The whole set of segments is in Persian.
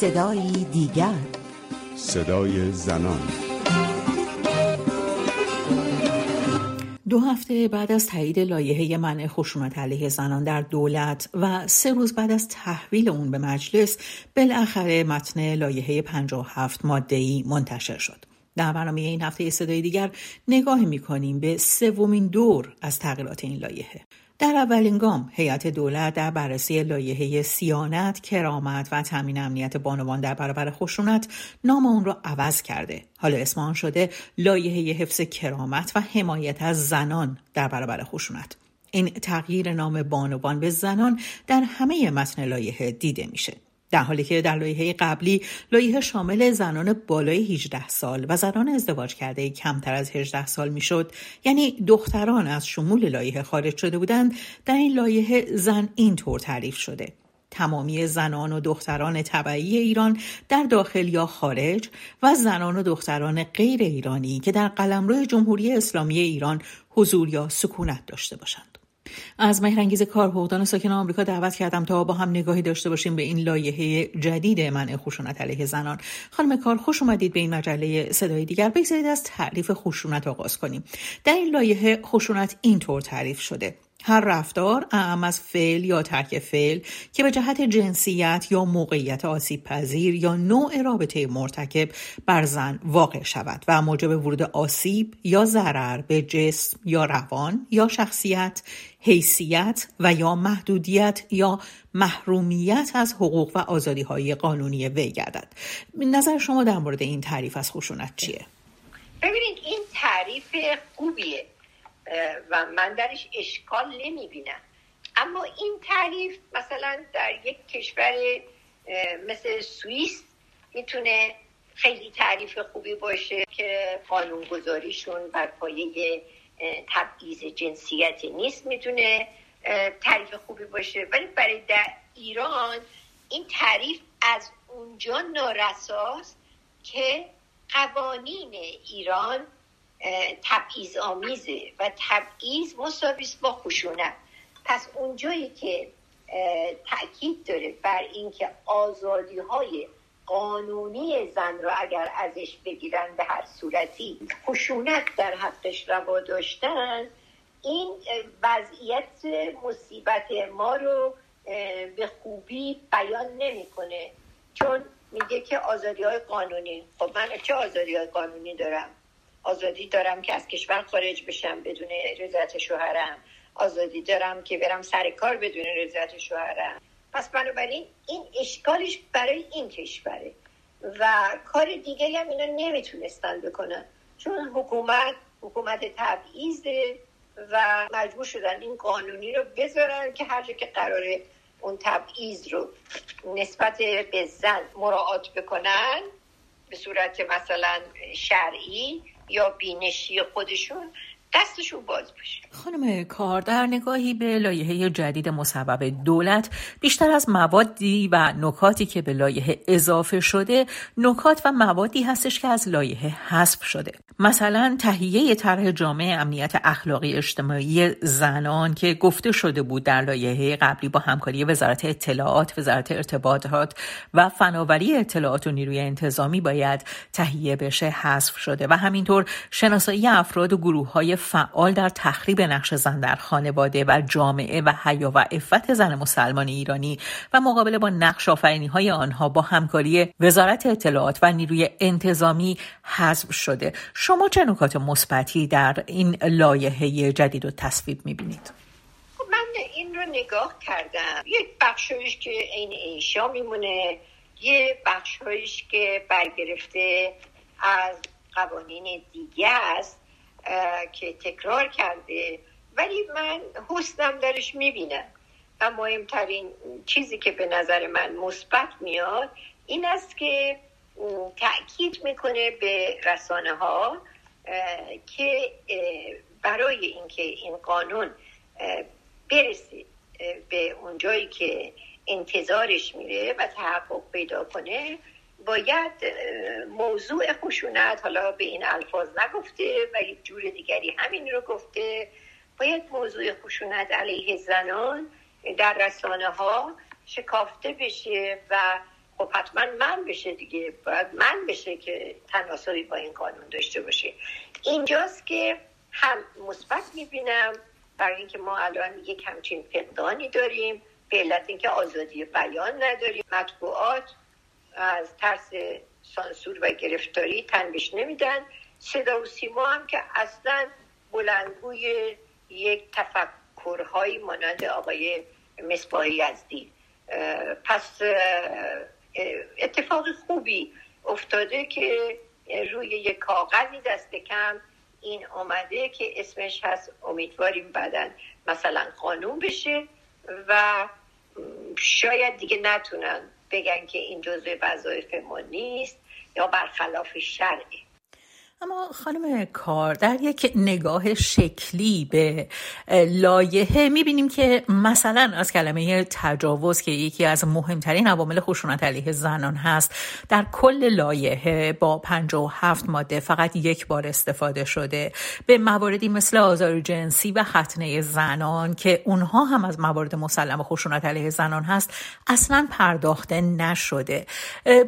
صدایی دیگر صدای زنان دو هفته بعد از تایید لایحه منع خشونت علیه زنان در دولت و سه روز بعد از تحویل اون به مجلس بالاخره متن لایحه 57 ماده‌ای منتشر شد. در برنامه این هفته صدای دیگر نگاه می‌کنیم به سومین دور از تغییرات این لایحه. در اولین گام هیئت دولت در بررسی لایحه سیانت، کرامت و تامین امنیت بانوان در برابر خشونت نام اون را عوض کرده. حالا اسم آن شده لایحه حفظ کرامت و حمایت از زنان در برابر خشونت. این تغییر نام بانوان به زنان در همه متن لایحه دیده میشه. در حالی که در لایحه قبلی لایحه شامل زنان بالای 18 سال و زنان ازدواج کرده کمتر از 18 سال می‌شد یعنی دختران از شمول لایحه خارج شده بودند در این لایحه زن اینطور تعریف شده تمامی زنان و دختران طبعی ایران در داخل یا خارج و زنان و دختران غیر ایرانی که در قلمرو جمهوری اسلامی ایران حضور یا سکونت داشته باشند. از مهرنگیز کار حقوقدان ساکن آمریکا دعوت کردم تا با هم نگاهی داشته باشیم به این لایحه جدید منع خشونت علیه زنان. خانم کار خوش اومدید به این مجله صدای دیگر. بگذارید از تعریف خشونت آغاز کنیم. در این لایحه خشونت اینطور تعریف شده. هر رفتار اعم از فعل یا ترک فعل که به جهت جنسیت یا موقعیت آسیب پذیر یا نوع رابطه مرتکب بر زن واقع شود و موجب ورود آسیب یا ضرر به جسم یا روان یا شخصیت حیثیت و یا محدودیت یا محرومیت از حقوق و آزادی های قانونی وی گردد نظر شما در مورد این تعریف از خشونت چیه؟ ببینید این تعریف خوبیه و من درش اشکال نمی‌بینم. اما این تعریف مثلا در یک کشور مثل سوئیس می‌تونه خیلی تعریف خوبی باشه که قانونگذاریشون بر پایه تبعیض جنسیت نیست. می‌تونه تعریف خوبی باشه. ولی برای در ایران این تعریف از اونجا نارساست که قوانین ایران تبعیض آمیزه و تبعیض مساویس با خشونت پس اونجایی که تاکید داره بر اینکه آزادی های قانونی زن را اگر ازش بگیرن به هر صورتی خشونت در حقش روا داشتن این وضعیت مصیبت ما رو به خوبی بیان نمی‌کنه. چون میگه که آزادی های قانونی. خب من چه آزادی های قانونی دارم؟ آزادی دارم که از کشور خارج بشم بدون رضایت شوهرم. آزادی دارم که برم سر کار بدون رضایت شوهرم. پس بنابراین این اشکالش برای این کشوره و کار دیگری هم اینا نمی‌تونستن بکنن. چون حکومت حکومت تبعیضه و مجبور شدن این قانونی رو بذارن که هر جا که قراره اون تبعیض رو نسبت به زن مراعات بکنن به صورت مثلا شرعی یا بینشی خودشون دستشون باز باشه. خانم کار در نگاهی به لایحه جدید مصوب دولت بیشتر از موادی و نکاتی که به لایحه اضافه شده نکات و موادی هستش که از لایحه حذف شده. مثلا تهیه طرح جامعه امنیت اخلاقی اجتماعی زنان که گفته شده بود در لایحه قبلی با همکاری وزارت اطلاعات وزارت ارتباطات و فناوری اطلاعات و نیروی انتظامی باید تهیه بشه حذف شده و همینطور شناسایی افراد و گروه های فعال در تخریب نقش زن در خانواده و جامعه و حیا و عفت زن مسلمان ایرانی و مقابله با نقش آفرینی های آنها با همکاری وزارت اطلاعات و نیروی انتظامی حذف شده. شما چه نکات مثبتی در این لایحه جدید و تصویب می‌بینید؟ خب من این رو نگاه کردم. یک بخشش که این ایشا میمونه یه بخشش که برگرفته از قوانین دیگه است. که تکرار کرده. ولی من حسنم درش می‌بینم. و مهمترین چیزی که به نظر من مثبت میاد این است که تاکید می‌کنه به رسانه ها که برای اینکه این قانون برسه به اونجایی که انتظارش میره و تحقق پیدا کنه باید موضوع خشونت حالا به این الفاظ نگفته و یک جور دیگری همین رو گفته. باید موضوع خشونت علیه زنان در رسانه ها شکافته بشه و خب حتما من بشه دیگه. باید من بشه که تناسبی با این قانون داشته باشه. اینجاست که هم مثبت می‌بینم برای اینکه ما الان یک همچین فقدانی داریم به علت اینکه آزادی بیان نداریم مطبوعات از ترس سانسور و گرفتاری تنبیش نمیدن. صدا و سیما هم که اصلا بلندگوی یک تفکرهایی مانند آقای مصباحی یزدی. پس اتفاق خوبی افتاده که روی یک کاغذی دست کم این آمده که اسمش هست امیدواریم بعدا مثلا قانون بشه و شاید دیگه نتونن بگن که این جزء وظایف ما نیست یا برخلاف شرعه. اما خانم کار در یک نگاه شکلی به لایحه می‌بینیم که مثلا از کلمه تجاوز که یکی از مهمترین عوامل خشونت علیه زنان هست در کل لایحه با 57 ماده فقط یک بار استفاده شده به مواردی مثل آزار جنسی و ختنه زنان که اونها هم از موارد مسلم خشونت علیه زنان هست اصلا پرداخته نشده.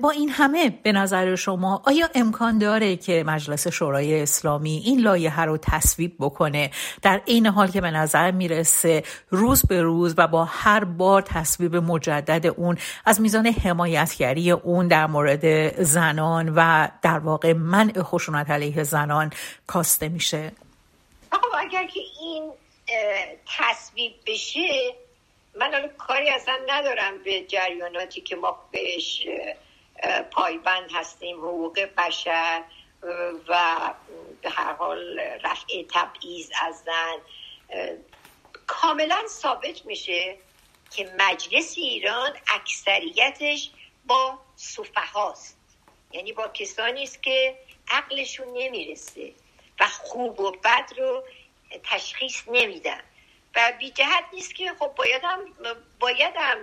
با این همه به نظر شما آیا امکان داره که مجلس مجلس شورای اسلامی این لایحه رو تصویب بکنه. در این حال که به نظر می‌رسه روز به روز و با هر بار تصویب مجدد اون از میزان حمایتگری اون در مورد زنان و در واقع منع خشونت علیه زنان کاسته میشه. اگر که این تصویب بشه من الان کاری اصلا ندارم به جریاناتی که ما بهش پایبند هستیم حقوق بشر و به هر حال رفع تبعیض از زن کاملا ثابت میشه که مجلس ایران اکثریتش با صفحه هاست یعنی با کسانی است که عقلشون نمی‌رسه و خوب و بد رو تشخیص نمیدن. و بی جهت نیست که خب باید هم, باید هم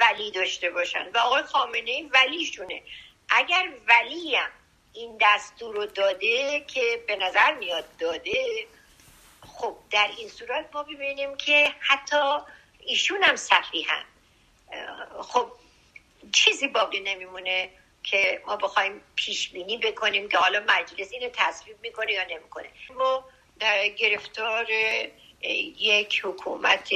ولی داشته باشن. و آقای خامنه ای ولیشونه. اگر ولی هم این دستور رو داده که به نظر میاد داده. خب در این صورت ما ببینیم که حتی ایشون هم هم خب چیزی باقی نمیمونه که ما بخوایم پیش بینی بکنیم که حالا مجلس اینو تصویب می‌کنه یا نمی‌کنه. ما در گرفتار یک حکومت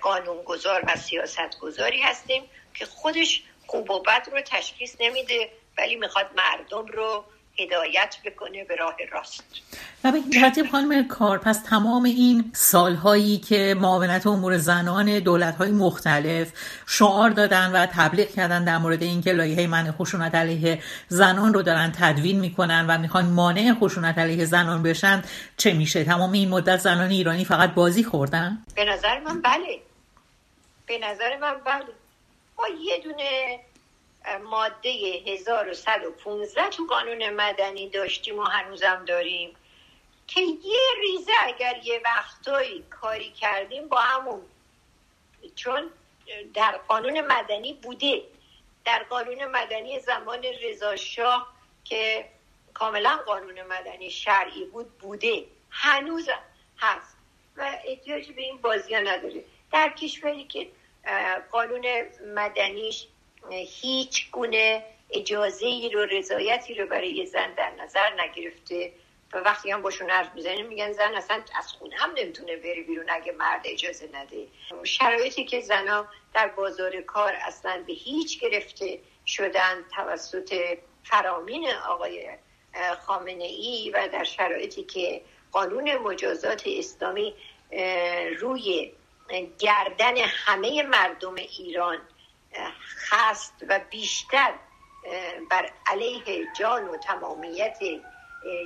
قانونگذار و سیاستگذاری هستیم که خودش خوب و بد رو تشخیص نمیده ولی می‌خواد مردم رو هدایت بکنه به راه راست. و به ترتیب خانم کار پس تمام این سالهایی که معاونت امور زنان دولت های مختلف شعار دادن و تبلیغ کردن در مورد اینکه لایحه من خشونت علیه زنان رو دارن تدوین می‌کنن و می‌خوان مانع خشونت علیه زنان بشن چه میشه؟ تمام این مدت زنان ایرانی فقط بازی خوردن؟ به نظر من بله. به نظر من بله. ما یه دونه ماده 1115 تو قانون مدنی داشتیم و هنوزم داریم که یه ریزه اگر یه وقتایی کاری کردیم با همون چون در قانون مدنی بوده. در قانون مدنی زمان رضا شاه که کاملا قانون مدنی شرعی بود بوده. هنوز هست. و احتیاج به این بازی ها نداره در کشوری که قانون مدنیش هیچ گونه اجازه ای رو رضایتی رو برای زن در نظر نگرفته و وقتی هم باشون حرف می‌زنیم میگن زن اصلا از خونه هم نمی‌تونه بره بیرون اگه مرد اجازه نده. شرایطی که زنها در بازار کار اصلا به هیچ گرفته شدن توسط فرامین آقای خامنه ای و در شرایطی که قانون مجازات اسلامی روی گردن همه مردم ایران هست و بیشتر بر علیه جان و تمامیت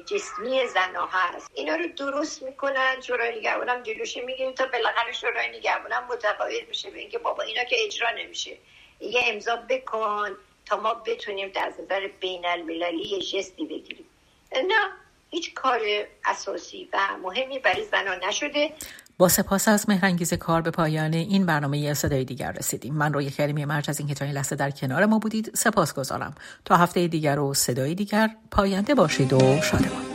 جسمی زنها هست. اینا رو درست می‌کنن شورای نگهبانم جلوش می‌گیریم تا بالاخره شورای نگهبانم متقاعد بشه به اینکه بابا اینا که اجرا نمیشه. یه امضا بکن تا ما بتونیم در نظر بین المللی جستی بگیریم. نه هیچ کار اساسی و مهمی برای زنها نشده. با سپاس از مهرنگیز کار به پایان این برنامه صدای دیگر رسیدیم. من روی کریمی مرج از اینکه تا این لحظه در کنار ما بودید سپاس گذارم تا هفته دیگر و صدای دیگر پاینده باشید و شادمان